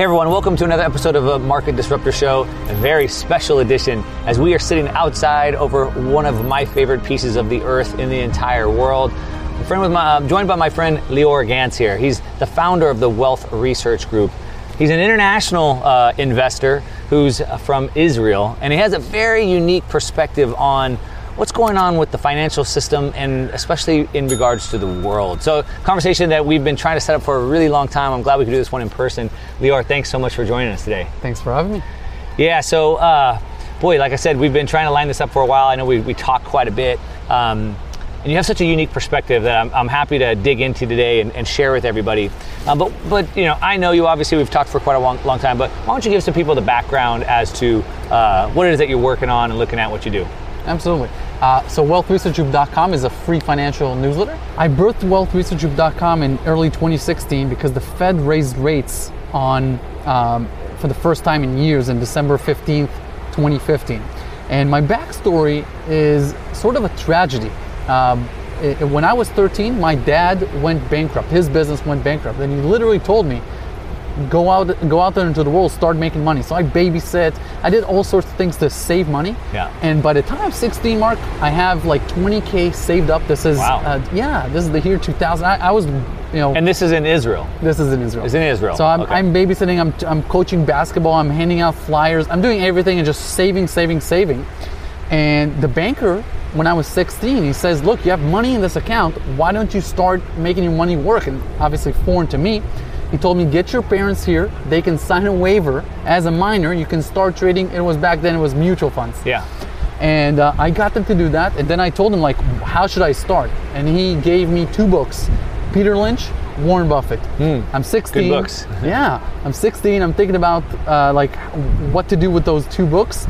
Hey everyone, welcome to another episode of a Market Disruptor Show, a very special edition as we are sitting outside over one of my favorite pieces of the earth in the entire world. I'm, friend with my, I'm joined by my friend Lior Gantz here. He's the founder of the Wealth Research Group. He's an international uh, investor who's from Israel, and he has a very unique perspective on what's going on with the financial system and especially in regards to the world. So, conversation that we've been trying to set up for a really long time. I'm glad we could do this one in person. Lior, thanks so much for joining us today. Thanks for having me. Yeah, so, uh, boy, like I said, we've been trying to line this up for a while. I know we, we talked quite a bit. Um, and you have such a unique perspective that I'm, I'm happy to dig into today and, and share with everybody. Uh, but, but you know, I know you. Obviously, we've talked for quite a long, long time. But why don't you give some people the background as to uh, what it is that you're working on and looking at what you do? Absolutely. Uh, so wealthresearchgroup.com is a free financial newsletter. I birthed wealthresearchgroup.com in early 2016 because the Fed raised rates on um, for the first time in years in December 15th, 2015. And my backstory is sort of a tragedy. Um, it, when I was 13, my dad went bankrupt. His business went bankrupt, and he literally told me, go out go out there into the world start making money. So i babysit. I did all sorts of things to save money. Yeah. and by the time i'm 16 mark i have like 20k saved up. This is Wow. uh, yeah this is the year 2000 I, I was you know And this is in Israel. this is in israel. It's in Israel. so I'm, Okay. I'm babysitting. I'm, I'm coaching basketball. I'm handing out flyers. I'm doing everything and just saving saving saving. And the banker when i was 16 he says look you have money in this account. Why don't you start making your money work? And obviously foreign to me he told me get your parents here they can sign a waiver as a minor you can start trading it was back then it was mutual funds Yeah. and uh, I got them to do that. And then I told him like, how should I start? And he gave me two books: Peter Lynch, Warren Buffett. I'm 16. Hmm. Good books. yeah, I'm 16. I'm thinking about uh, like what to do with those two books.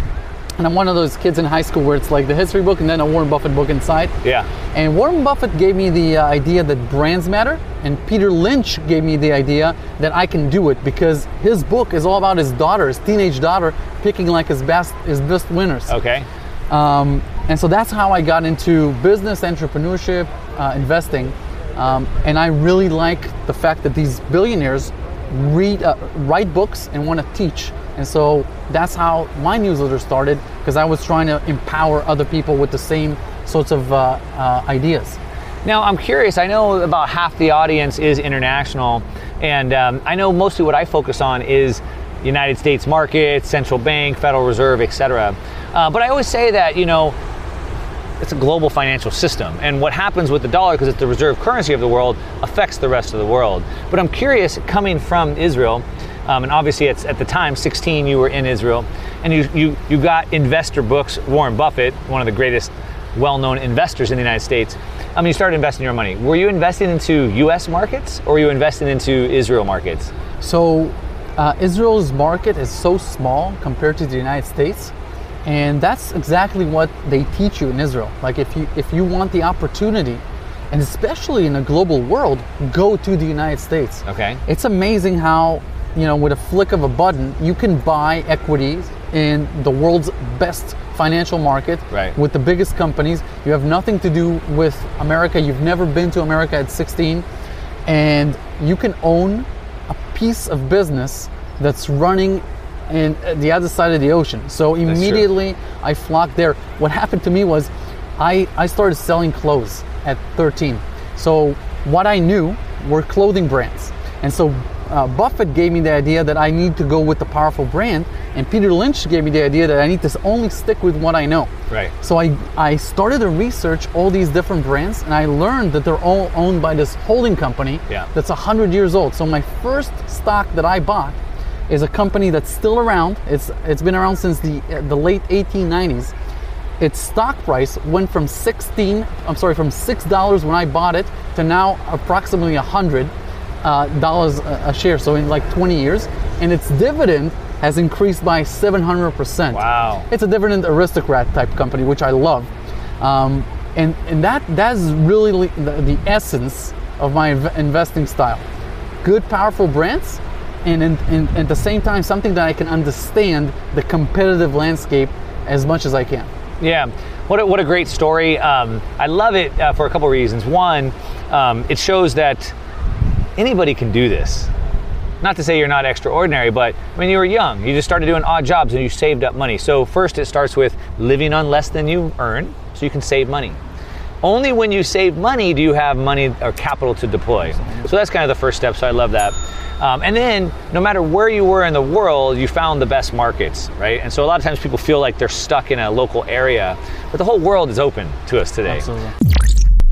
And I'm one of those kids in high school where it's like the history book and then a Warren Buffett book inside. Yeah. And Warren Buffett gave me the uh, idea that brands matter, and Peter Lynch gave me the idea that I can do it because his book is all about his daughter, his teenage daughter, picking like his best his best winners. Okay. Um, and so that's how I got into business, entrepreneurship, uh, investing. Um, and I really like the fact that these billionaires read, uh, write books and want to teach. And so that's how my newsletter started because I was trying to empower other people with the same sorts of uh, uh, ideas. Now, I'm curious. I know about half the audience is international, and um, I know mostly what I focus on is United States markets, central bank, Federal Reserve, etc. Uh, but I always say that you know it's a global financial system, and what happens with the dollar, because it's the reserve currency of the world, affects the rest of the world. But I'm curious, coming from Israel, um, and obviously it's at the time 16, you were in Israel, and you you you got investor books. Warren Buffett, one of the greatest well-known investors in the United States. I mean, you started investing your money. Were you investing into U.S. markets, or were you investing into Israel markets? So uh, Israel's market is so small compared to the United States, and that's exactly what they teach you in Israel. Like if you if you want the opportunity, and especially in a global world, go to the United States. Okay. It's amazing how you know with a flick of a button you can buy equities in the world's best financial market Right. with the biggest companies. You have nothing to do with America. You've never been to America at 16, and you can own a piece of business that's running in uh, the other side of the ocean. So immediately I flocked there. What happened to me was I, I started selling clothes at 13. So what I knew were clothing brands. And so uh, Buffett gave me the idea that I need to go with the powerful brand, and Peter Lynch gave me the idea that I need to only stick with what I know. Right. So I, I started to research all these different brands, and I learned that they're all owned by this holding company Yeah. that's 100 years old. So my first stock that I bought is a company that's still around. It's it's been around since the uh, the late 1890s. Its stock price went from 16, I'm sorry, from six dollars when I bought it to now approximately 100 uh, dollars a share. So in like 20 years, and its dividend has increased by 700 percent. Wow. It's a dividend aristocrat type company, which I love. Um, and and that that's really the, the essence of my inv- investing style. Good, powerful brands, and, and at the same time, something that I can understand the competitive landscape as much as I can. Yeah, what a, what a great story. Um, I love it uh, for a couple reasons. One, um, it shows that anybody can do this. not to say you're not extraordinary, but when you were young, you just started doing odd jobs and you saved up money. So, first, it starts with living on less than you earn so you can save money. Only when you save money do you have money or capital to deploy. So, that's kind of the first step. So, I love that. Um, and then, no matter where you were in the world, you found the best markets, right? And so, a lot of times people feel like they're stuck in a local area, but the whole world is open to us today. Absolutely.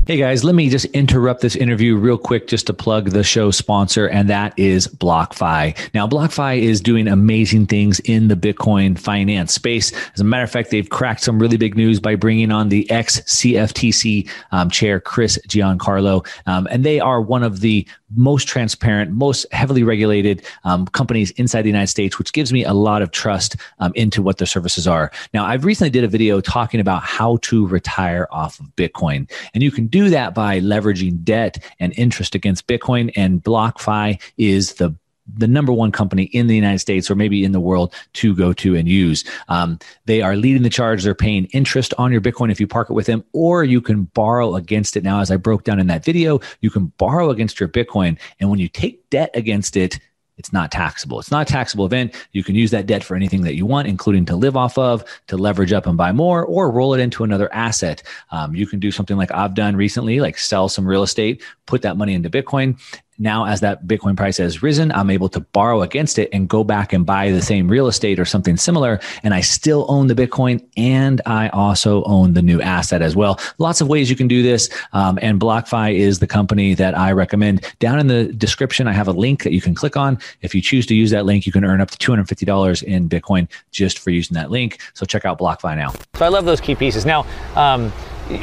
Hey guys, let me just interrupt this interview real quick just to plug the show sponsor, and that is BlockFi. Now, BlockFi is doing amazing things in the Bitcoin finance space. As a matter of fact, they've cracked some really big news by bringing on the ex CFTC um, chair, Chris Giancarlo, um, and they are one of the most transparent, most heavily regulated um, companies inside the United States, which gives me a lot of trust um, into what their services are. Now, I've recently did a video talking about how to retire off of Bitcoin, and you can do that by leveraging debt and interest against Bitcoin. And BlockFi is the the number one company in the United States or maybe in the world to go to and use. Um, they are leading the charge. They're paying interest on your Bitcoin if you park it with them, or you can borrow against it. Now, as I broke down in that video, you can borrow against your Bitcoin. And when you take debt against it, it's not taxable. It's not a taxable event. You can use that debt for anything that you want, including to live off of, to leverage up and buy more, or roll it into another asset. Um, you can do something like I've done recently, like sell some real estate, put that money into Bitcoin, now as that bitcoin price has risen i'm able to borrow against it and go back and buy the same real estate or something similar. And i still own the bitcoin and i also own the new asset as well. Lots of ways you can do this. Um, and blockfi is the company that i recommend. Down in the description i have a link that you can click on. If you choose to use that link you can earn up to $250 in bitcoin just for using that link. So check out blockfi now. So I love those key pieces. Now, um,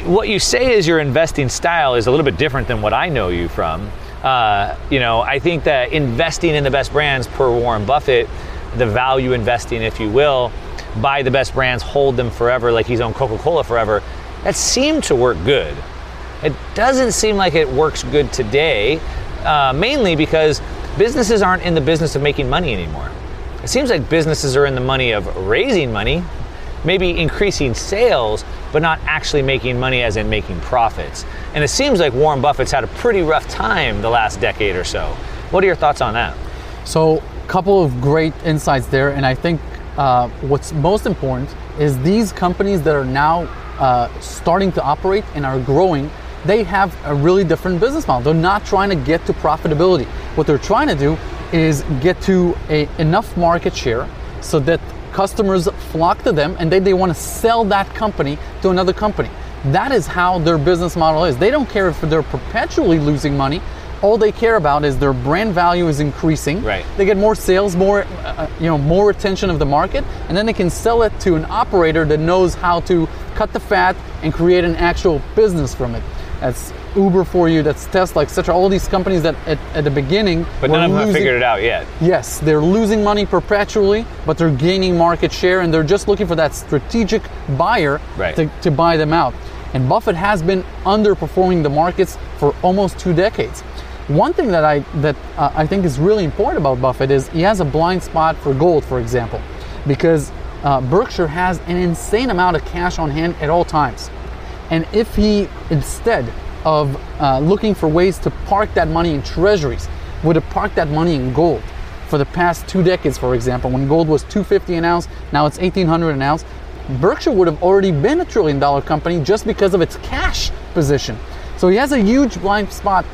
what you say is your investing style is a little bit different than what I know you from. Uh, you know, I think that investing in the best brands, per Warren Buffett, the value investing, if you will, buy the best brands, hold them forever, like he's owned Coca-Cola forever. That seemed to work good. It doesn't seem like it works good today, uh, mainly because businesses aren't in the business of making money anymore. It seems like businesses are in the money of raising money, maybe increasing sales, but not actually making money as in making profits. And it seems like Warren Buffett's had a pretty rough time the last decade or so. What are your thoughts on that? So, a couple of great insights there, and I think uh, what's most important is these companies that are now uh, starting to operate and are growing. They have a really different business model. They're not trying to get to profitability. What they're trying to do is get to a, enough market share so that customers flock to them and then they want to sell that company to another company. That is how their business model is. They don't care if they're perpetually losing money. All they care about is their brand value is increasing. Right. They get more sales, more uh, you know, more attention of the market, and then they can sell it to an operator that knows how to cut the fat and create an actual business from it. That's Uber for you. That's Tesla, etc. All these companies that at, at the beginning, But none of them have figured it out yet. Yes, they're losing money perpetually, but they're gaining market share and they're just looking for that strategic buyer Right. to, to buy them out. And Buffett has been underperforming the markets for almost two decades. One thing that I that uh, I think is really important about Buffett is he has a blind spot for gold, for example, because uh, Berkshire has an insane amount of cash on hand at all times. And if he, instead of uh, looking for ways to park that money in treasuries, would have parked that money in gold for the past two decades, for example, when gold was 250 an ounce, now it's 1800 an ounce, Berkshire would have already been a trillion dollar company just because of its cash position. So he has a huge blind spot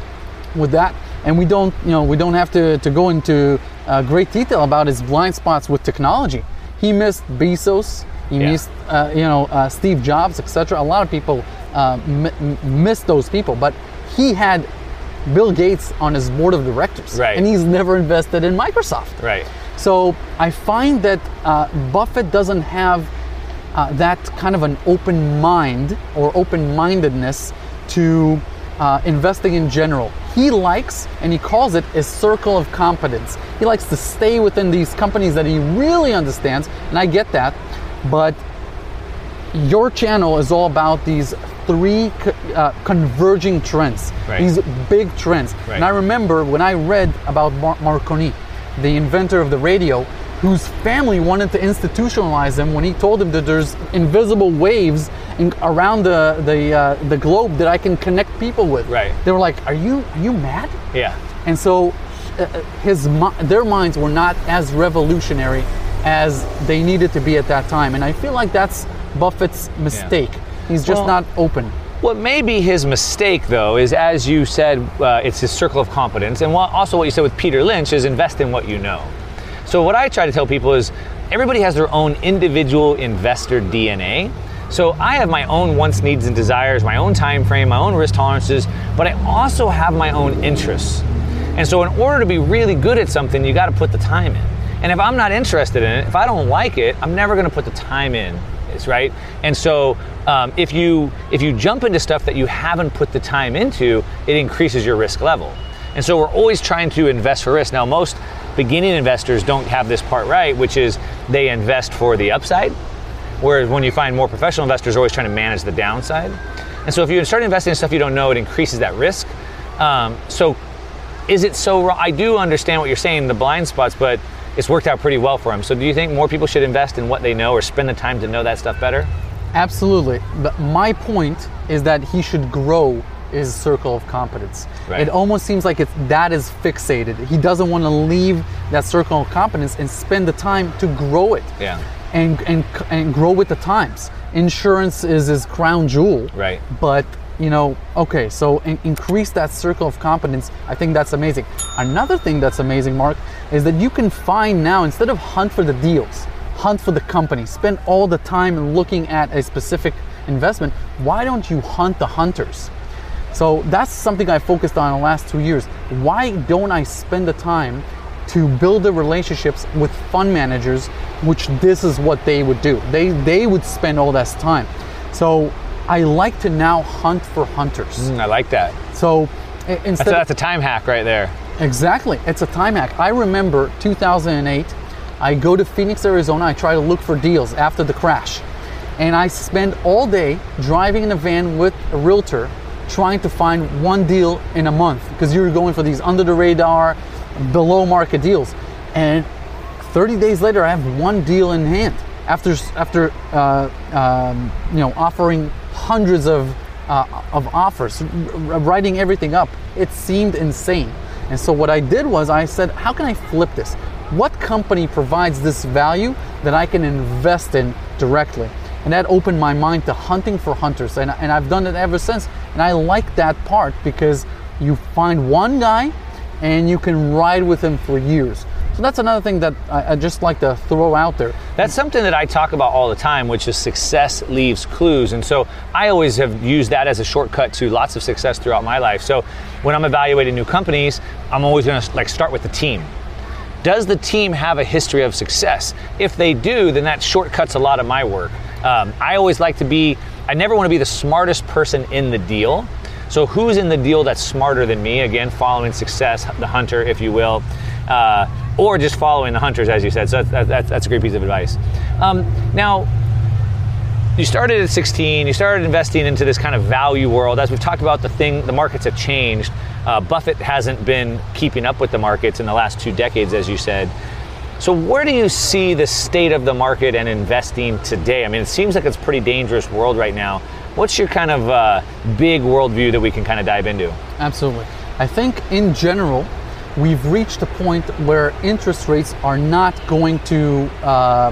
with that, and we don't, you know, we don't have to, to go into uh, great detail about his blind spots with technology. He missed Bezos, he Yeah. missed, uh, you know, uh, Steve Jobs, etc. A lot of people uh, m- m- missed those people, but he had Bill Gates on his board of directors, Right. and he's never invested in Microsoft. Right. So I find that uh, Buffett doesn't have uh, that kind of an open mind or open mindedness to uh, investing in general. He likes, and he calls it, a circle of competence. He likes to stay within these companies that he really understands, and I get that, but your channel is all about these three co- uh, converging trends, Right. these big trends. Right. And I remember when I read about Mar- Marconi, the inventor of the radio, whose family wanted to institutionalize him when he told them that there's invisible waves in, around the the uh, the globe that I can connect people with. Right. They were like, "Are you are you mad?" Yeah. And so uh, his their minds were not as revolutionary as they needed to be at that time, and I feel like that's Buffett's mistake. He's just Well- not open. What may be his mistake, though, is as you said, uh, it's his circle of competence, and what, also what you said with Peter Lynch is invest in what you know. So what I try to tell people is everybody has their own individual investor DNA. So I have my own wants, needs, and desires, my own time frame, my own risk tolerances, but I also have my own interests. And so in order to be really good at something, you got to put the time in. And if I'm not interested in it, if I don't like it, I'm never going to put the time in. Is right. And so um, if you if you jump into stuff that you haven't put the time into, it increases your risk level. And so we're always trying to invest for risk. Now most beginning investors don't have this part right, which is they invest for the upside. Whereas when you find more professional investors are always trying to manage the downside. And so if you start investing in stuff you don't know, it increases that risk. Um, so is it so wrong? I do understand what you're saying, the blind spots, but it's worked out pretty well for him. So do you think more people should invest in what they know or spend the time to know that stuff better? Absolutely. But my point is that he should grow his circle of competence. Right. It almost seems like it's that is fixated. He doesn't want to leave that circle of competence and spend the time to grow it. Yeah. And and and grow with the times. Insurance is his crown jewel. Right. But you know, okay, so in- increase that circle of competence. I think that's amazing. Another thing that's amazing, Mark, is that you can find now instead of hunt for the deals, hunt for the company. Spend all the time looking at a specific investment. Why don't you hunt the hunters? So that's something I focused on in the last two years. Why don't I spend the time to build the relationships with fund managers, which this is what they would do. They they would spend all that time. So I like to now hunt for hunters. Mm, I like that. So i- That's instead a, that's a time hack right there. Exactly. It's a time hack. I remember 2008, I go to Phoenix, Arizona, I try to look for deals after the crash. And I spend all day driving in a van with a realtor trying to find one deal in a month because you're going for these under the radar, below market deals. And 30 days later, I have one deal in hand after after uh, um, you know offering hundreds of uh, of offers, writing everything up. It seemed insane. And so what I did was I said, how can I flip this? What company provides this value that I can invest in directly? And that opened my mind to hunting for hunters. And, and I've done it ever since. And I like that part because you find one guy and you can ride with him for years. So that's another thing that I, I just like to throw out there. That's something that I talk about all the time, which is success leaves clues. And so I always have used that as a shortcut to lots of success throughout my life. So when I'm evaluating new companies, I'm always going to like start with the team. Does the team have a history of success? If they do, then that shortcuts a lot of my work. Um, I always like to be, I never want to be the smartest person in the deal. So who's in the deal that's smarter than me? Again, following success, the hunter, if you will, uh, or just following the hunters, as you said. So that's, that's, that's a great piece of advice. Um, now, you started at 16 you started investing into this kind of value world as we've talked about the thing the markets have changed uh, buffett hasn't been keeping up with the markets in the last two decades as you said so where do you see the state of the market and investing today i mean it seems like it's a pretty dangerous world right now what's your kind of uh, big worldview that we can kind of dive into Absolutely. I think in general, we've reached a point where interest rates are not going to uh,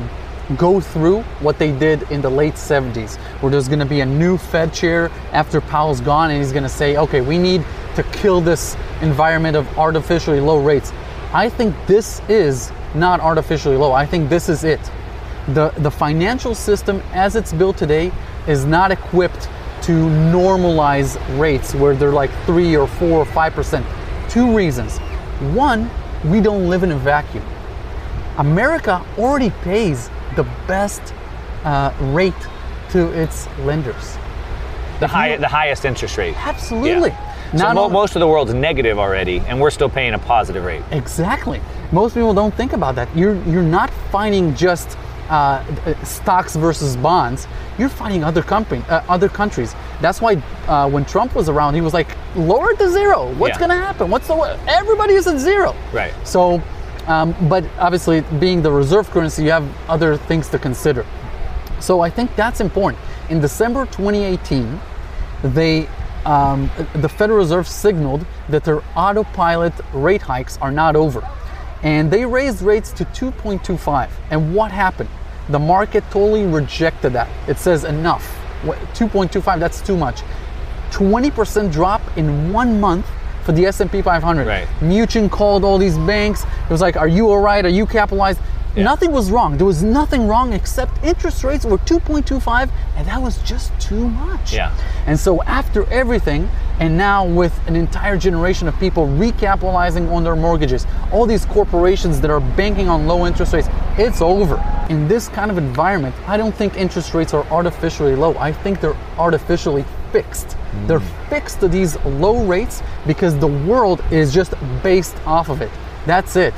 go through what they did in the late 70s, where there's going to be a new Fed chair after Powell's gone, and he's going to say, okay, we need to kill this environment of artificially low rates. I think this is not artificially low. I think this is it. The, the financial system as it's built today is not equipped to normalize rates where they're like three or four or five percent. Two reasons. One, we don't live in a vacuum. America already pays the best uh, rate to its lenders. the, high, the highest interest rate Absolutely. Yeah. So mo- most of the world's negative already and we're still paying a positive rate Exactly. Most people don't think about that. You're you're not finding just uh, stocks versus bonds. You're fighting other company, uh, other countries. That's why uh, when Trump was around, he was like, lower it to zero. What's Yeah. going to happen? What's the everybody is at zero. Right. So, um, but obviously, being the reserve currency, you have other things to consider. So I think that's important. In December 2018, they um, the Federal Reserve signaled that their autopilot rate hikes are not over. And they raised rates to 2.25. And what happened? The market totally rejected that. It says enough. 2.25, that's too much. 20% drop in one month for the S&P 500. Right. Called all these banks. It was like, are you all right? Are you capitalized? Yeah. Nothing was wrong. There was nothing wrong except interest rates were 2.25 and that was just too much. Yeah. And so after everything, and now with an entire generation of people recapitalizing on their mortgages, all these corporations that are banking on low interest rates, it's over. In this kind of environment, I don't think interest rates are artificially low. I think they're artificially fixed. They're fixed to these low rates because the world is just based off of it. That's it.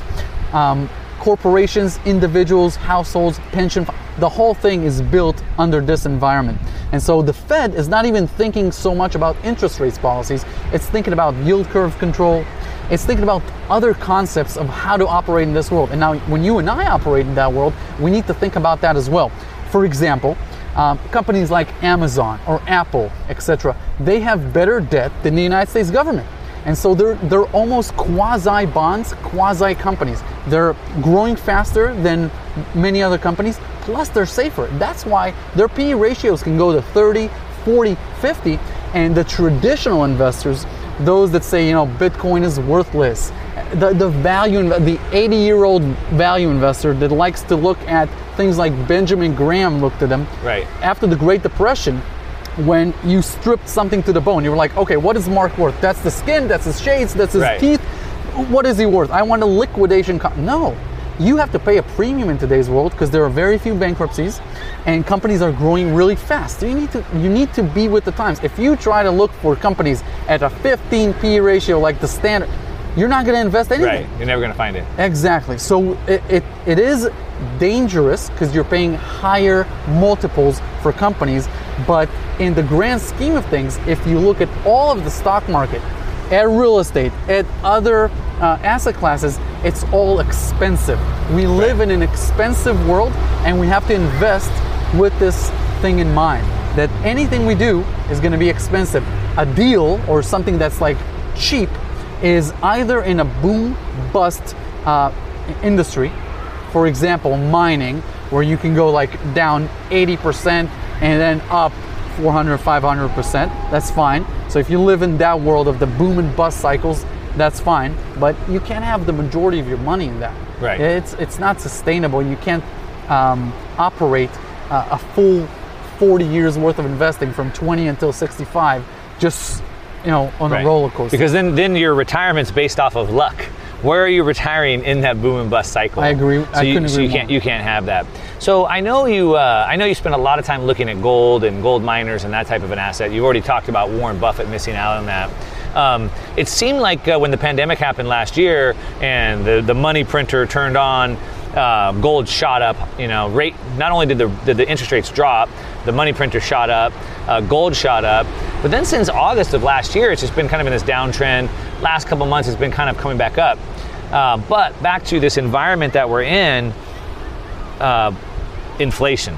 Um, corporations, individuals, households, pension, the whole thing is built under this environment. And so the Fed is not even thinking so much about interest rates policies, it's thinking about yield curve control. It's thinking about other concepts of how to operate in this world. And now, when you and I operate in that world, we need to think about that as well. For example, um, companies like Amazon or Apple, etc., they have better debt than the United States government. And so they're they're almost quasi bonds, quasi companies. They're growing faster than many other companies, plus they're safer. That's why their PE ratios can go to 30, 40, 50, and the traditional investors, those that say, you know, Bitcoin is worthless, the, the value, the 80 year old value investor that likes to look at things like Benjamin Graham looked at them Right. after the Great Depression, when you stripped something to the bone, you were like, okay, what is Mark worth? That's the skin, that's his shades, that's his Right. teeth. What is he worth? I want a liquidation. Co-. No, you have to pay a premium in today's world because there are very few bankruptcies, and companies are growing really fast. So you need to you need to be with the times. If you try to look for companies at a 15 P ratio like the standard, you're not going to invest anything. Right. You're never gonna find it. Exactly. So it, it, it is dangerous because you're paying higher multiples for companies. But in the grand scheme of things, if you look at all of the stock market, at real estate, at other uh, asset classes, it's all expensive. We live in an expensive world and we have to invest with this thing in mind that anything we do is going to be expensive. A deal or something that's like cheap is either in a boom bust uh, industry, for example, mining, where you can go like down 80% and then up 400, 500%. That's fine. So if you live in that world of the boom and bust cycles, that's fine. But you can't have the majority of your money in that. Right. It's it's not sustainable. You can't um, operate uh, a full 40 years worth of investing from 20 until 65 just you know on Right. a roller coaster. Because then, then your retirement's based off of luck. Where are you retiring in that boom and bust cycle? I agree. So I you, couldn't so you can't you can't have that. So I know you uh, I know you spend a lot of time looking at gold and gold miners and that type of an asset. You've already talked about Warren Buffett missing out on that. Um, it seemed like uh, when the pandemic happened last year and the, the money printer turned on, uh, gold shot up. You know, rate. Not only did the did the interest rates drop, the money printer shot up, uh, gold shot up. But then since August of last year, it's just been kind of in this downtrend. Last couple months, it's been kind of coming back up. Uh, but back to this environment that we're in, uh, inflation.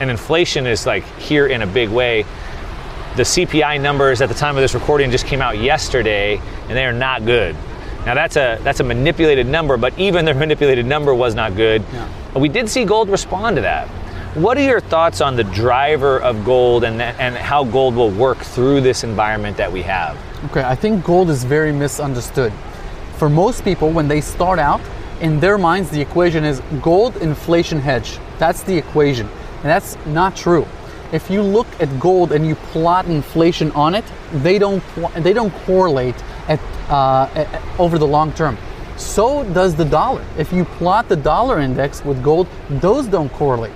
And inflation is like here in a big way. The CPI numbers at the time of this recording just came out yesterday, and they are not good. Now that's a that's a manipulated number, but even their manipulated number was not good. Yeah. We did see gold respond to that. What are your thoughts on the driver of gold and and how gold will work through this environment that we have? Okay, I think gold is very misunderstood. For most people, when they start out, in their minds, the equation is gold inflation hedge. That's the equation. And that's not true. If you look at gold and you plot inflation on it, they don't they don't correlate at, uh, at- over the long term. So does the dollar. If you plot the dollar index with gold, those don't correlate.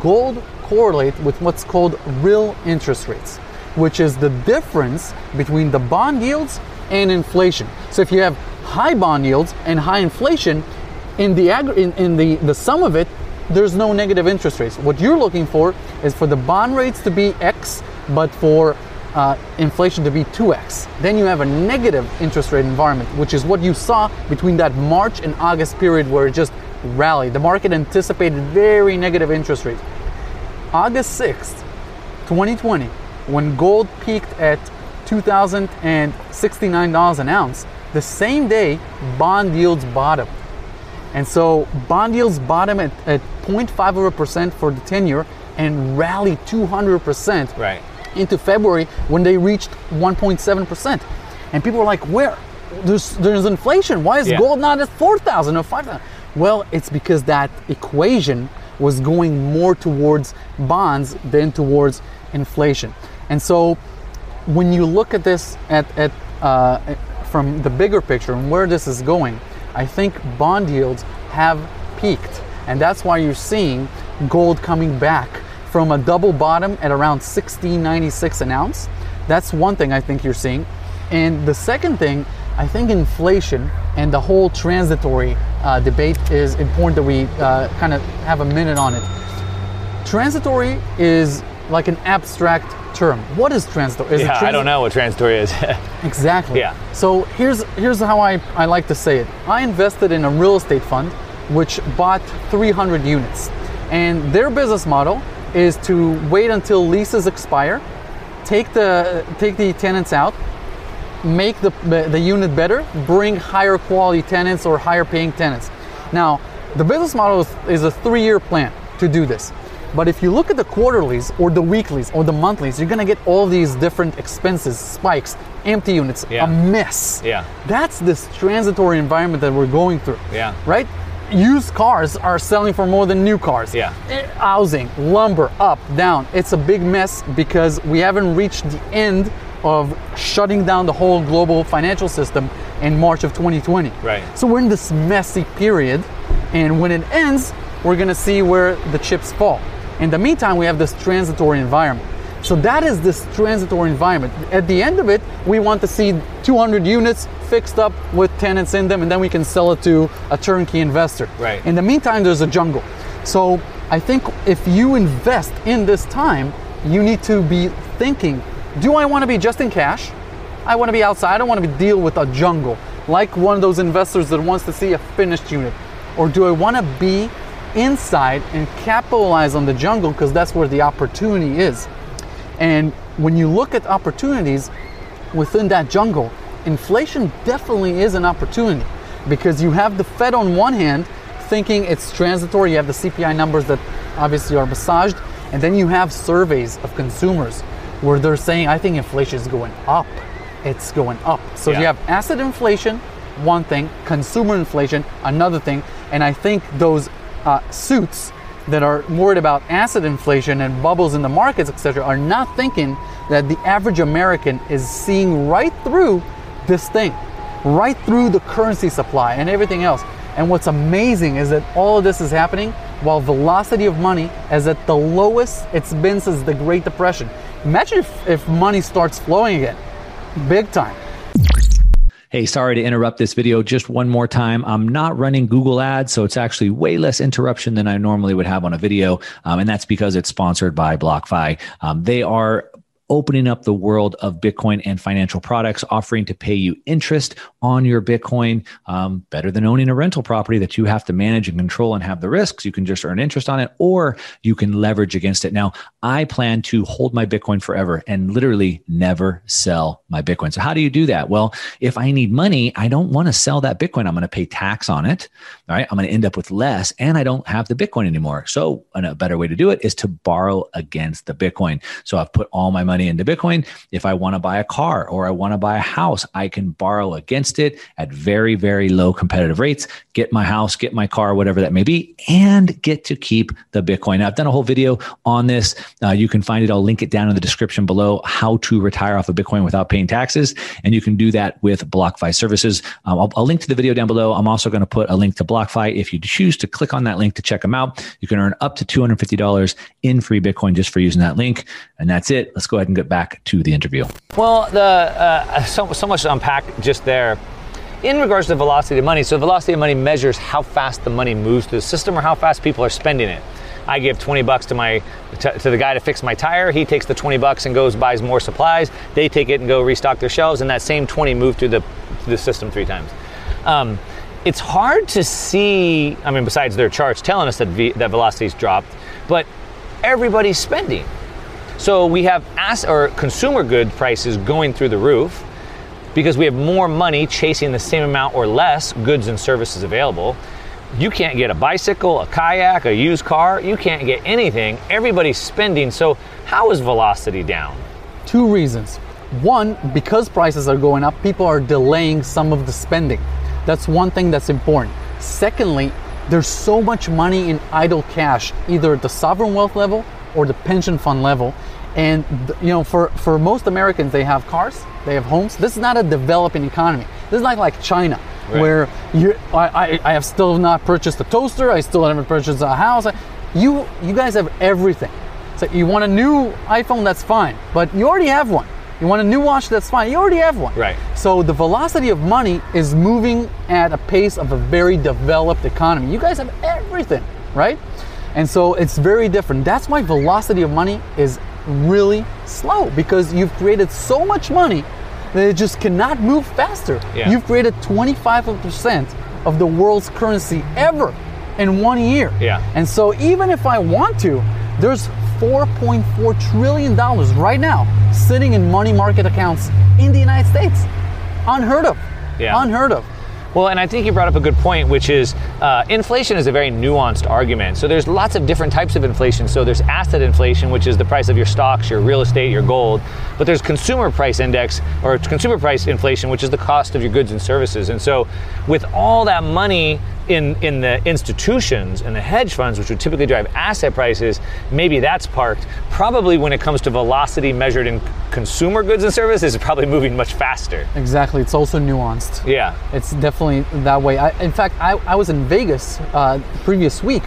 Gold correlate with what's called real interest rates, which is the difference between the bond yields and inflation. So if you have high bond yields and high inflation, in the ag- in, in the, the sum of it, there's no negative interest rates. What you're looking for is for the bond rates to be X, but for uh, inflation to be 2x. Then you have a negative interest rate environment, which is what you saw between that March and August period where it just rallied. The market anticipated very negative interest rates. August 6th, 2020, when gold peaked at $2,069 an ounce, the same day bond yields bottom. And so bond yields bottom at, at 0.5% for the 10 year and rally 200% Right. into February when they reached 1.7%. And people are like, where? There's, there's inflation. Why is Yeah. gold not at 4,000 or 5,000? Well, it's because that equation was going more towards bonds than towards inflation. And so when you look at this at, at uh, from the bigger picture and where this is going, I think bond yields have peaked, and that's why you're seeing gold coming back from a double bottom at around 16.96 an ounce. That's one thing I think you're seeing, and the second thing, I think inflation and the whole transitory uh, debate is important that we uh, kind of have a minute on it. Transitory is like an abstract term. What is transitory? Is Yeah, I don't know what transitory is. Exactly. Yeah. So here's here's how I, I like to say it. I invested in a real estate fund which bought 300 units. And their business model is to wait until leases expire, take the take the tenants out, make the, the unit better, bring higher quality tenants or higher paying tenants. Now, the business model is, is a three year plan to do this. But if you look at the quarterlies or the weeklies or the monthlies, you're gonna get all these different expenses, spikes, empty units, Yeah. a mess. Yeah. That's this transitory environment that we're going through. Yeah. Right? Used cars are selling for more than new cars. Yeah. Eh, Housing, lumber, up, down. It's a big mess because we haven't reached the end of shutting down the whole global financial system in March of 2020. Right. So we're in this messy period, and when it ends, we're gonna see where the chips fall. In the meantime, we have this transitory environment. So that is this transitory environment. At the end of it, we want to see 200 units fixed up with tenants in them, and then we can sell it to a turnkey investor. Right. In the meantime, there's a jungle. So I think if you invest in this time, you need to be thinking, do I want to be just in cash? I want to be outside. I don't want to be deal with a jungle, like one of those investors that wants to see a finished unit. Or do I want to be inside and capitalize on the jungle because that's where the opportunity is? And when you look at opportunities within that jungle, inflation definitely is an opportunity because you have the Fed on one hand thinking it's transitory, you have the CPI numbers that obviously are massaged, and then you have surveys of consumers where they're saying, I think inflation is going up. It's going up. So Yeah. you have asset inflation, one thing, consumer inflation, another thing, and I think those uh, suits that are worried about asset inflation and bubbles in the markets, etc., are not thinking that the average American is seeing right through this thing, right through the currency supply and everything else. And what's amazing is that all of this is happening while velocity of money is at the lowest it's been since the Great Depression. Imagine if, if money starts flowing again, big time. Hey, sorry to interrupt this video just one more time. I'm not running Google ads, so it's actually way less interruption than I normally would have on a video. Um, and that's because it's sponsored by BlockFi. Um, they are opening up the world of Bitcoin and financial products, offering to pay you interest on your Bitcoin, um, better than owning a rental property that you have to manage and control and have the risks. You can just earn interest on it, or you can leverage against it. Now, I plan to hold my Bitcoin forever and literally never sell my Bitcoin. So, how do you do that? Well, if I need money, I don't want to sell that Bitcoin. I'm going to pay tax on it. All right. I'm going to end up with less, and I don't have the Bitcoin anymore. So, a better way to do it is to borrow against the Bitcoin. So, I've put all my money into Bitcoin. If I want to buy a car or I want to buy a house, I can borrow against it at very, very low competitive rates, get my house, get my car, whatever that may be, and get to keep the Bitcoin. Now, I've done a whole video on this. Uh, you can find it. I'll link it down in the description below how to retire off of Bitcoin without paying taxes. And you can do that with BlockFi services. Um, I'll, I'll link to the video down below. I'm also going to put a link to BlockFi. If you choose to click on that link to check them out, you can earn up to $250 in free Bitcoin just for using that link. And that's it. Let's go ahead and get back to the interview. Well, the uh, so, so much to unpack just there. In regards to velocity of money, so velocity of money measures how fast the money moves through the system or how fast people are spending it. I give 20 bucks to my to, to the guy to fix my tire. He takes the 20 bucks and goes buys more supplies. They take it and go restock their shelves, and that same 20 move through the through the system three times. Um, it's hard to see. I mean, besides their charts telling us that v, that velocity's dropped, but everybody's spending. So we have ass or consumer good prices going through the roof because we have more money chasing the same amount or less goods and services available. You can't get a bicycle, a kayak, a used car. You can't get anything. Everybody's spending. So how is velocity down? Two reasons. One, because prices are going up, people are delaying some of the spending. That's one thing that's important. Secondly, there's so much money in idle cash, either at the sovereign wealth level or the pension fund level. And you know, for, for most Americans, they have cars, they have homes. This is not a developing economy. This is not like China, right. where you, I, I, I have still not purchased a toaster. I still haven't purchased a house. You, you guys have everything. So you want a new iPhone, that's fine, but you already have one. You want a new watch, that's fine. You already have one. Right. So the velocity of money is moving at a pace of a very developed economy. You guys have everything, right? And so it's very different. That's why velocity of money is really slow because you've created so much money that it just cannot move faster. Yeah. You've created 25% of the world's currency ever in one year. Yeah. And so even if I want to, there's 4.4 trillion dollars right now sitting in money market accounts in the United States. Unheard of. Yeah. Unheard of. Well, and I think you brought up a good point, which is uh, inflation is a very nuanced argument. So there's lots of different types of inflation. So there's asset inflation, which is the price of your stocks, your real estate, your gold. But there's consumer price index or consumer price inflation, which is the cost of your goods and services. And so with all that money in, in the institutions and the hedge funds, which would typically drive asset prices, maybe that's parked. Probably when it comes to velocity measured in consumer goods and services, it's probably moving much faster. Exactly. It's also nuanced. Yeah. It's definitely that way. I, in fact, I, I was in Vegas uh, previous week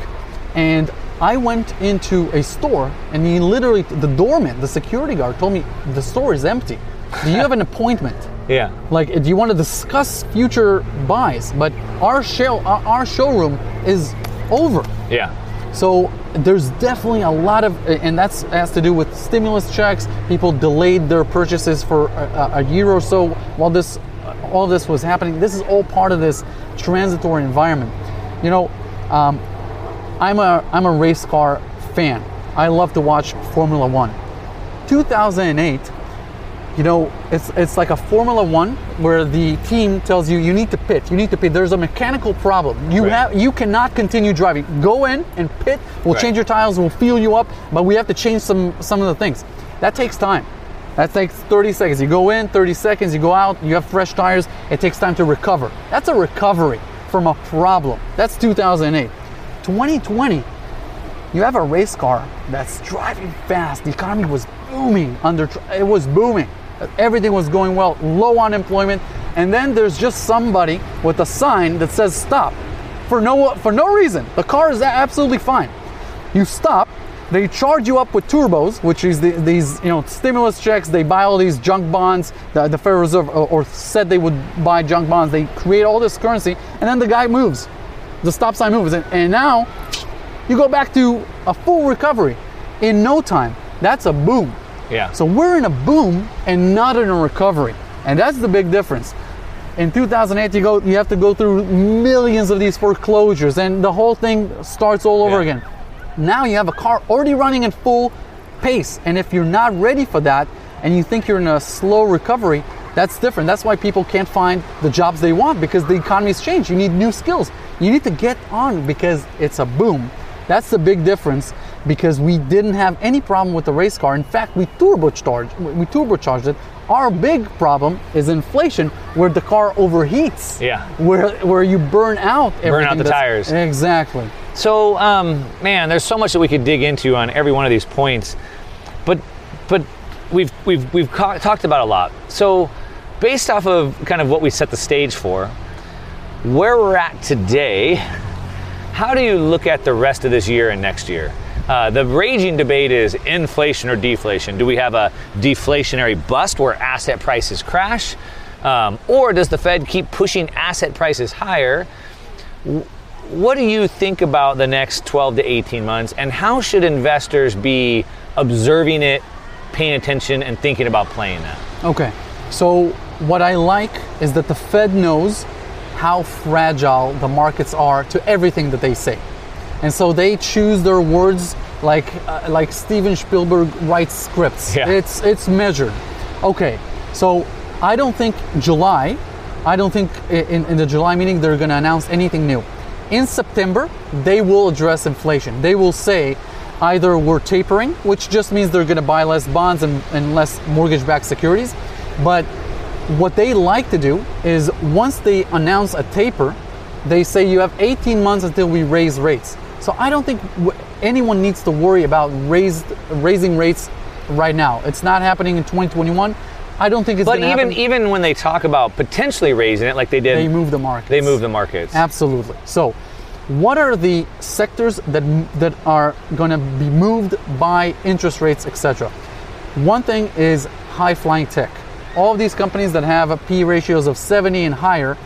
and I went into a store and he literally, the doorman, the security guard told me the store is empty. Do you have an appointment? Yeah. Like, if you want to discuss future buys? But our show, our showroom is over. Yeah. So there's definitely a lot of, and that's has to do with stimulus checks. People delayed their purchases for a, a year or so while this, all this was happening. This is all part of this transitory environment. You know, um, I'm a I'm a race car fan. I love to watch Formula One. 2008 you know, it's it's like a Formula One where the team tells you you need to pit. You need to pit. There's a mechanical problem. You right. have you cannot continue driving. Go in and pit. We'll right. change your tires. We'll fuel you up, but we have to change some some of the things. That takes time. That takes 30 seconds. You go in, 30 seconds. You go out. You have fresh tires. It takes time to recover. That's a recovery from a problem. That's 2008. 2020, you have a race car that's driving fast. The economy was booming under. It was booming everything was going well, low unemployment, and then there's just somebody with a sign that says stop for no for no reason. The car is absolutely fine. You stop, they charge you up with turbos, which is the, these you know stimulus checks. They buy all these junk bonds. The, the Federal Reserve or, or said they would buy junk bonds. They create all this currency, and then the guy moves. The stop sign moves, and, and now you go back to a full recovery in no time. That's a boom. Yeah. So we're in a boom and not in a recovery. And that's the big difference. In 2008, you go, you have to go through millions of these foreclosures, and the whole thing starts all over yeah. again. Now you have a car already running at full pace, and if you're not ready for that, and you think you're in a slow recovery, that's different. That's why people can't find the jobs they want because the economy's changed. You need new skills. You need to get on because it's a boom. That's the big difference because we didn't have any problem with the race car. In fact, we turbocharged, we turbocharged it. Our big problem is inflation, where the car overheats. Yeah. Where where you burn out everything. Burn out the tires. Exactly. So, um, man, there's so much that we could dig into on every one of these points, but but we've we've we've ca- talked about a lot. So, based off of kind of what we set the stage for, where we're at today, how do you look at the rest of this year and next year? Uh, the raging debate is inflation or deflation. Do we have a deflationary bust where asset prices crash? Um, or does the Fed keep pushing asset prices higher? What do you think about the next 12 to 18 months, and how should investors be observing it, paying attention, and thinking about playing that? Okay, so what I like is that the Fed knows how fragile the markets are to everything that they say. And so they choose their words like uh, like Steven Spielberg writes scripts. Yeah. It's it's measured. Okay, so I don't think July. I don't think in, in the July meeting they're going to announce anything new. In September, they will address inflation. They will say either we're tapering, which just means they're going to buy less bonds and, and less mortgage-backed securities, but what they like to do is once they announce a taper, they say you have 18 months until we raise rates. So I don't think anyone needs to worry about raised, raising rates right now. It's not happening in 2021. I don't think it's But going to even happen. even when they talk about potentially raising it, like they did, they move the market. they move the markets. Absolutely. So, what are the sectors that that are going to be moved by interest rates, etc.? One thing is high flying tech. All of these companies that have a P ratios of 70 and higher,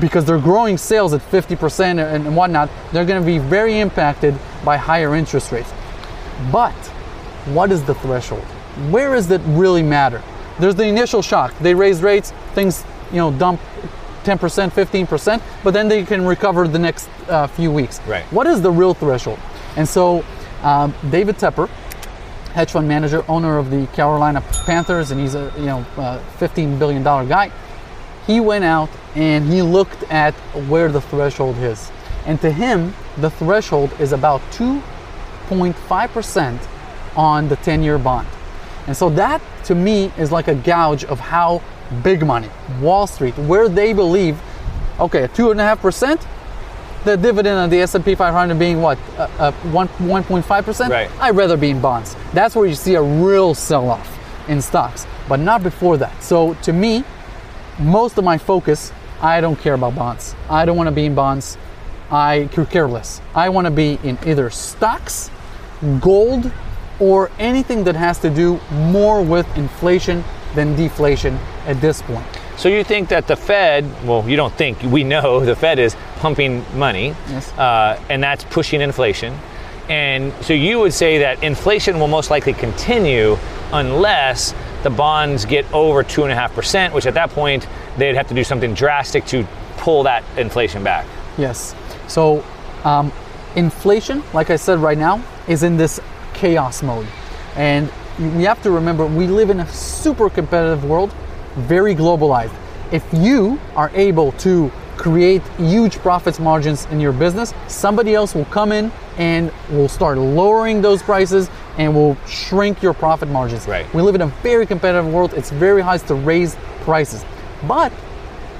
because they're growing sales at 50% and whatnot, they're going to be very impacted by higher interest rates. But what is the threshold? Where does it really matter? There's the initial shock. They raise rates, things you know dump 10%, 15%, but then they can recover the next uh, few weeks. Right. What is the real threshold? And so um, David Tepper, hedge fund manager, owner of the Carolina Panthers, and he's a you know uh, 15 billion dollar guy. He went out and he looked at where the threshold is, and to him, the threshold is about 2.5% on the 10-year bond. And so that to me is like a gouge of how big money, Wall Street, where they believe, okay, two and a half percent, the dividend on the S&P 500 being what, uh, uh, 1.5 percent. Right. I'd rather be in bonds. That's where you see a real sell-off in stocks, but not before that. So to me, most of my focus, I don't care about bonds. I don't want to be in bonds. I could care less. I want to be in either stocks, gold, or anything that has to do more with inflation than deflation at this point. So you think that the Fed, well, you don't think, we know the Fed is pumping money, Yes. uh, and that's pushing inflation. And so you would say that inflation will most likely continue unless the bonds get over 2.5%, which at that point they'd have to do something drastic to pull that inflation back. Yes. So, um, inflation, like I said right now, is in this chaos mode. And we have to remember we live in a super competitive world, very globalized. If you are able to create huge profits margins in your business, somebody else will come in and will start lowering those prices and will shrink your profit margins. Right. We live in a very competitive world. It's very hard to raise prices. But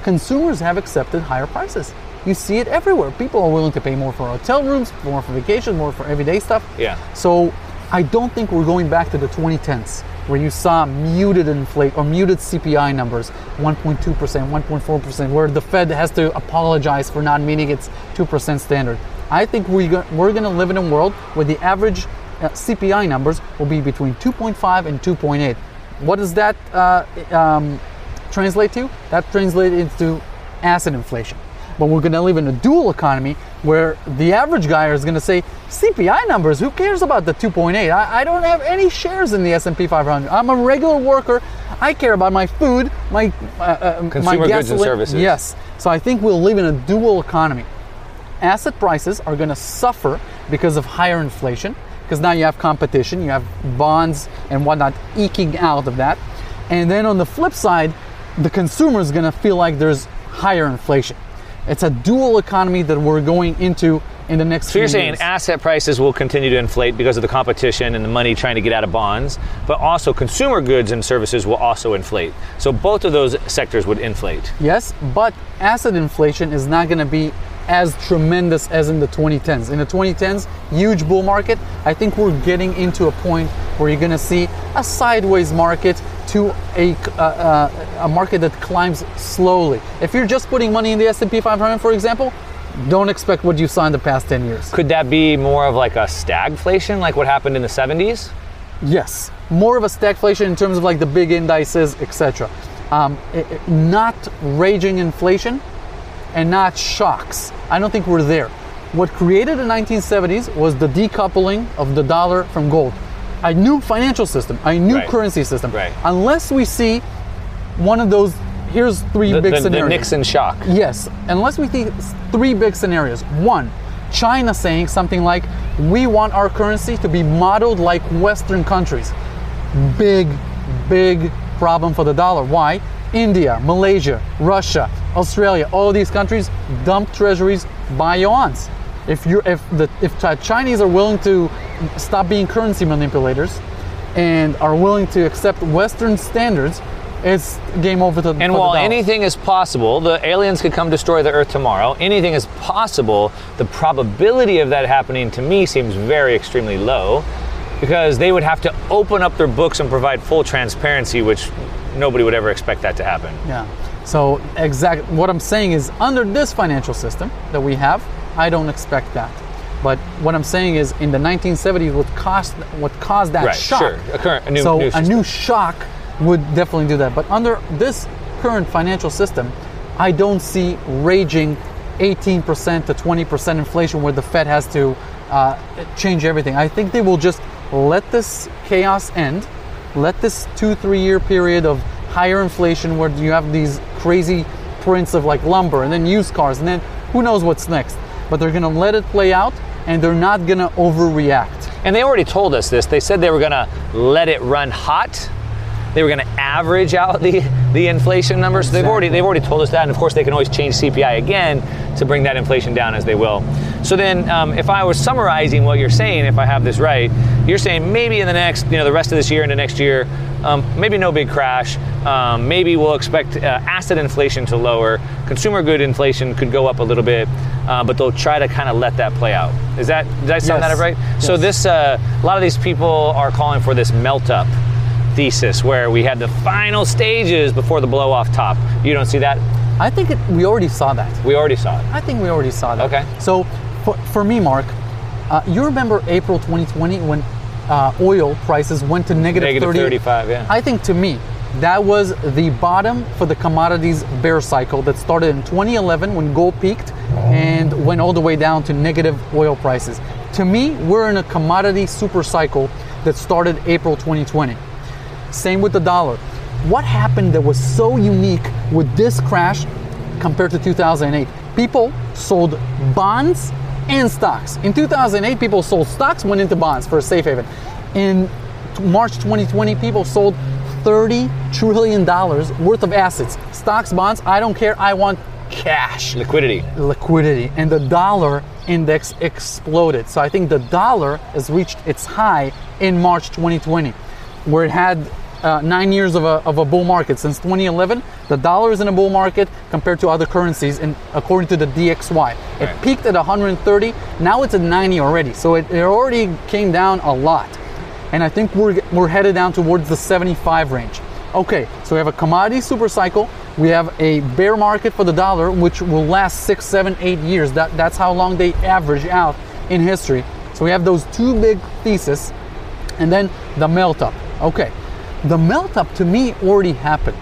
consumers have accepted higher prices. You see it everywhere. People are willing to pay more for hotel rooms, more for vacations, more for everyday stuff. Yeah. So I don't think we're going back to the 2010s where you saw muted inflate or muted CPI numbers, 1.2%, 1.4%, where the Fed has to apologize for not meeting its 2% standard. I think we we're going to live in a world where the average uh, CPI numbers will be between 2.5 and 2.8. What does that uh, um, translate to? That translates into asset inflation. But we're going to live in a dual economy where the average guy is going to say CPI numbers. Who cares about the 2.8? I, I don't have any shares in the S&P 500. I'm a regular worker. I care about my food, my uh, uh, my Consumer goods and services. Yes. So I think we'll live in a dual economy. Asset prices are going to suffer because of higher inflation. Because now you have competition, you have bonds and whatnot eking out of that. And then on the flip side, the consumer is going to feel like there's higher inflation. It's a dual economy that we're going into in the next few years. So you're saying years. asset prices will continue to inflate because of the competition and the money trying to get out of bonds, but also consumer goods and services will also inflate. So both of those sectors would inflate. Yes, but asset inflation is not going to be as tremendous as in the 2010s. In the 2010s, huge bull market. I think we're getting into a point where you're going to see a sideways market to a, uh, uh, a market that climbs slowly. If you're just putting money in the S&P 500, for example, don't expect what you saw in the past 10 years. Could that be more of like a stagflation, like what happened in the 70s? Yes, more of a stagflation in terms of like the big indices, etc. Um, not raging inflation and not shocks. I don't think we're there. What created the 1970s was the decoupling of the dollar from gold. A new financial system, a new Right. currency system. Right. Unless we see one of those, here's three The, big the- the. Nixon shock. Yes, unless we see three big scenarios. One, China saying something like, we want our currency to be modeled like Western countries. Big, big problem for the dollar. Why? India, Malaysia, Russia, Australia, all these countries dump treasuries, buy yuans. If you if the if Chinese are willing to stop being currency manipulators and are willing to accept Western standards, it's game over to the And while anything is possible, the aliens could come destroy the Earth tomorrow. Anything is possible. The probability of that happening to me seems very extremely low because they would have to open up their books and provide full transparency, which nobody would ever expect that to happen. Yeah. So exactly what I'm saying is under this financial system that we have, I don't expect that. But what I'm saying is in the 1970s what caused what caused that Right, shock. sure. A current- a new- so new a new shock would definitely do that. But under this current financial system, I don't see raging 18% to 20% inflation where the Fed has to uh, change everything. I think they will just let this chaos end, let this two, three year period of higher inflation where you have these crazy prints of like lumber and then used cars and then who knows what's next. But they're gonna let it play out and they're not gonna overreact. And they already told us this. They said they were to let it run hot. They were to average out the, the inflation numbers. So they've already they've already told us that, and of course they can always change CPI again to bring that inflation down as they will. So then, um, if I was summarizing what you're saying, if I have this right, you're saying maybe in the next, you know, the rest of this year into next year, um, maybe no big crash. Um, maybe we'll expect uh, asset inflation to lower. Consumer good inflation could go up a little bit, uh, but they'll try to kind of let that play out. Is that did I sound Yes. that right? So this uh, a lot of these people are calling for this melt up thesis where we had the final stages before the blow off top. You don't see that? I think it, we already saw that. We already saw it. I think we already saw that. Okay. So for, for me, Mark, uh, you remember April 2020 when uh, oil prices went to negative Negative 30? 35, yeah. I think to me, that was the bottom for the commodities bear cycle that started in 2011 when gold peaked and went all the way down to negative oil prices. To me, we're in a commodity super cycle that started April 2020. Same with the dollar. What happened that was so unique with this crash compared to 2008? People sold bonds and stocks. In 2008, people sold stocks, went into bonds for a safe haven. In March 2020, people sold 30 trillion dollars worth of assets. Stocks, bonds, I don't care. I want cash Liquidity. liquidity and the dollar index exploded. So I think the dollar has reached its high in March 2020, where it had uh, nine years of a, of a bull market. Since 2011, the dollar is in a bull market compared to other currencies, and according to the DXY. It peaked at 130, now it's at 90 already. So it, it already came down a lot. And I think we're, we're headed down towards the 75 range. Okay, so we have a commodity super cycle. We have a bear market for the dollar, which will last six, seven, eight years. That, that's how long they average out in history. So we have those two big theses, and then the melt up. Okay, the melt up to me already happened.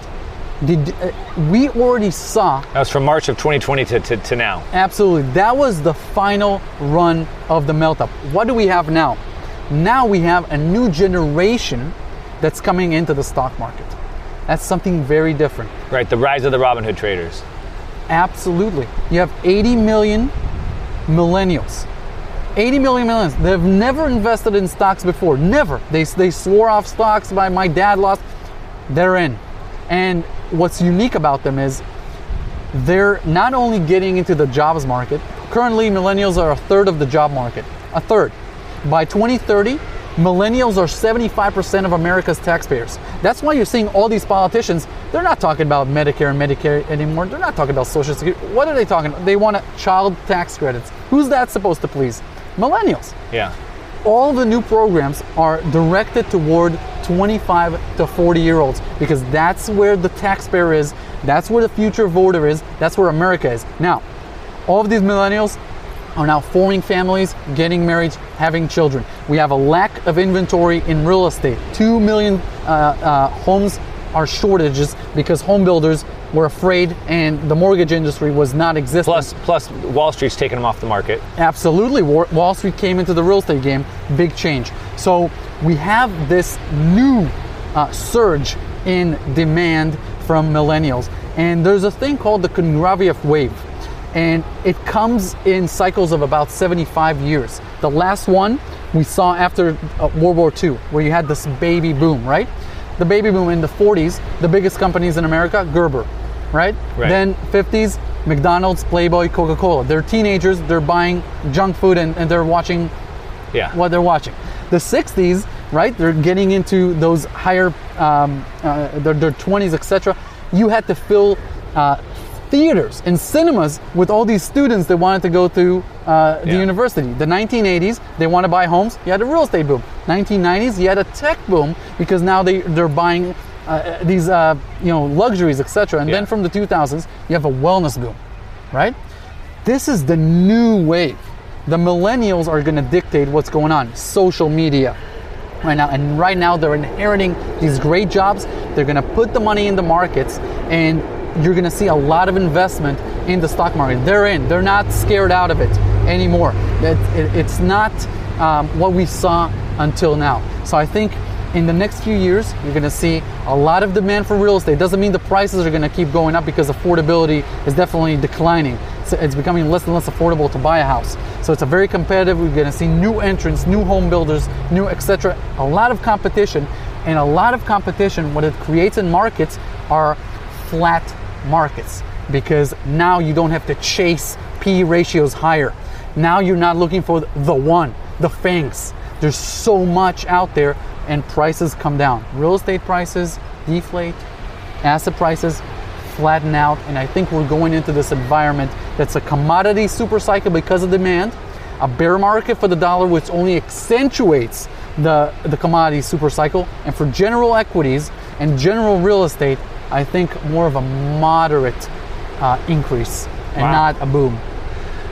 Did, uh, we already saw That was from March of 2020 to, to, to now. Absolutely. That was the final run of the melt up. What do we have now? Now we have a new generation that's coming into the stock market. That's something very different. Right, the rise of the Robinhood traders. Absolutely. You have 80 million millennials. 80 million millennials. They've never invested in stocks before. Never. They, they swore off stocks by my dad lost. They're in. And what's unique about them is they're not only getting into the jobs market, currently millennials are a third of the job market. A third. By 2030, millennials are 75% of America's taxpayers. That's why you're seeing all these politicians, they're not talking about Medicare and Medicare anymore. They're not talking about Social Security. What are they talking about? They want child tax credits. Who's that supposed to please? Millennials Yeah. all the new programs are directed toward 25 to 40 year olds because that's where the taxpayer is, that's where the future voter is, that's where America is. Now, all of these millennials are now forming families, getting married, having children. We have a lack of inventory in real estate. Two million uh, uh, homes are shortages because home builders were afraid and the mortgage industry was not existing. Plus, plus Wall Street's taking them off the market. Absolutely. Wall Street came into the real estate game, big change. So we have this new uh, surge in demand from millennials. And there's a thing called the Kondratiev wave. and it comes in cycles of about 75 years. The last one we saw after uh, World War II, where you had this baby boom, right? The baby boom in the 40s, the biggest companies in America, Gerber, right? Right. Then 50s, McDonald's, Playboy, Coca Cola. They're teenagers, they're buying junk food and, and they're watching Yeah. what they're watching. The 60s, right? They're getting into those higher, um, uh, their, their 20s, etc. You had to fill uh, theaters and cinemas with all these students that wanted to go to uh, the Yeah. university. The 1980s, they want to buy homes. You had a real estate boom. 1990s, you had a tech boom because now they they're buying uh, these uh, you know luxuries, etc. And then from the 2000s, you have a wellness boom, right? This is the new wave. The millennials are going to dictate what's going on. Social media right now, and right now they're inheriting these great jobs. They're going to put the money in the markets, and you're going to see a lot of investment in the stock market. They're in. They're not scared out of it anymore. It, it- it's not um, what we saw until now. So I think in the next few years, you're to see a lot of demand for real estate. Doesn't mean the prices are to keep going up because affordability is definitely declining. So it's becoming less and less affordable to buy a house. So it's a very competitive. We're to see new entrants, new home builders, new etc. A lot of competition, and a lot of competition. What it creates in markets are flat markets because now you don't have to chase P ratios higher. Now you're not looking for the one, the FANGs. There's so much out there and prices come down. Real estate prices deflate, asset prices flatten out, and I think we're going into this environment that's a commodity super cycle because of demand, a bear market for the dollar, which only accentuates the, the commodity super cycle, and for general equities and general real estate, I think more of a moderate uh, increase and Wow. not a boom.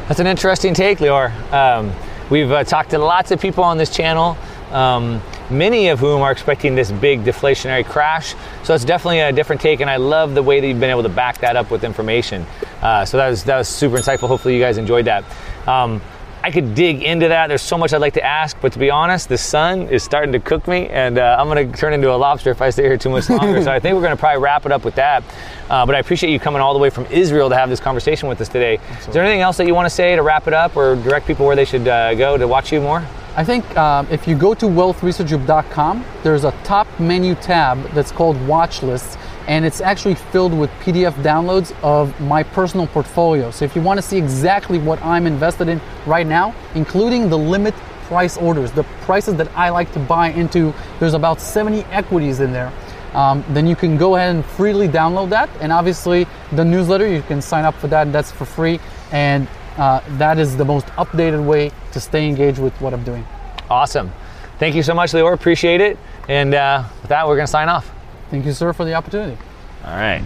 That's an interesting take, Lior. Um, we've uh, talked to lots of people on this channel, um, many of whom are expecting this big deflationary crash. So it's definitely a different take, and I love the way that you've been able to back that up with information. Uh, so that was that was super insightful. Hopefully, you guys enjoyed that. Um, I could dig into that. There's so much I'd like to ask, but to be honest, the sun is starting to cook me, and uh, I'm going to turn into a lobster if I stay here too much longer. so I think we're going to probably wrap it up with that. Uh, but I appreciate you coming all the way from Israel to have this conversation with us today. Is there anything else that you want to say to wrap it up, or direct people where they should uh, go to watch you more? I think um, if you go to wealthresearchgroup.com, there's a top menu tab that's called Watch Lists, and it's actually filled with PDF downloads of my personal portfolio. So if you want to see exactly what I'm invested in right now, including the limit price orders, the prices that I like to buy into, there's about 70 equities in there. Um, then you can go ahead and freely download that. And obviously, the newsletter, you can sign up for that, that's for free. And uh, that is the most updated way to stay engaged with what I'm doing. Awesome. Thank you so much, Lior. Appreciate it. And uh, with that, we're going to sign off. Thank you, sir, for the opportunity. All right.